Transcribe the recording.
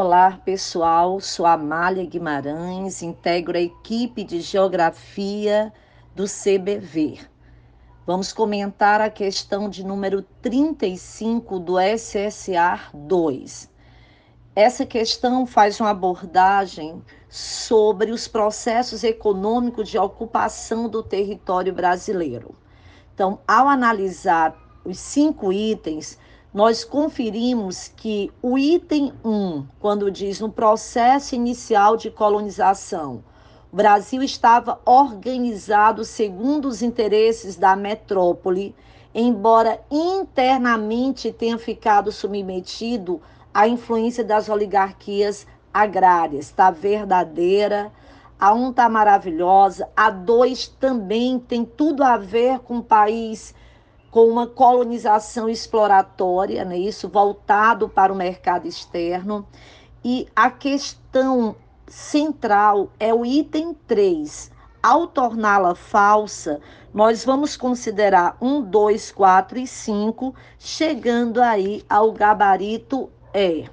Olá, pessoal. Sou Amália Guimarães, integro a equipe de Geografia do CBV. Vamos comentar a questão de número 35 do SSA 2. Essa questão faz uma abordagem sobre os processos econômicos de ocupação do território brasileiro. Então, ao analisar os cinco itens, nós conferimos que o item 1, quando diz no processo inicial de colonização, o Brasil estava organizado segundo os interesses da metrópole, embora internamente tenha ficado submetido à influência das oligarquias agrárias. Está verdadeira. A 1 um está maravilhosa. A 2 também tem tudo a ver com o país com uma colonização exploratória, né, isso voltado para o mercado externo. E a questão central é o item 3. Ao torná-la falsa, nós vamos considerar 1, 2, 4 e 5, chegando aí ao gabarito E.